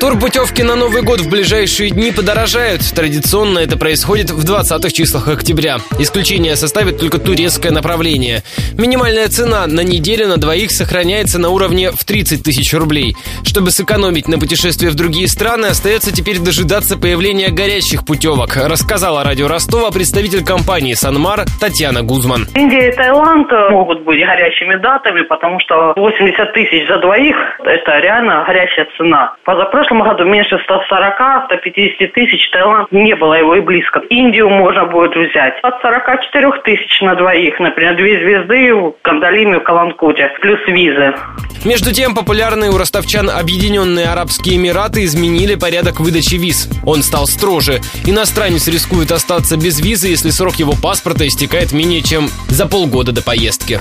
Турпутевки на Новый год в ближайшие дни подорожают. Традиционно это происходит в 20-х числах октября. Исключение составит только турецкое направление. Минимальная цена на неделю на двоих сохраняется на уровне в 30 тысяч рублей. Чтобы сэкономить на путешествие в другие страны, остается теперь дожидаться появления горячих путевок, рассказала радио Ростова представитель компании «Санмар» Татьяна Гузман. Индия и Таиланд могут быть горячими датами, потому что 80 тысяч за двоих – это реально горячая цена. Позапрошлом прошлом году меньше 140-150 тысяч, Таиланд не было его и близко. Индию можно будет взять от 44 тысяч на двоих, например, две звезды в Кандалиме, в Каланкуте, плюс визы. Между тем, популярные у ростовчан Объединенные Арабские Эмираты изменили порядок выдачи виз. Он стал строже. Иностранец рискует остаться без визы, если срок его паспорта истекает менее чем за полгода до поездки.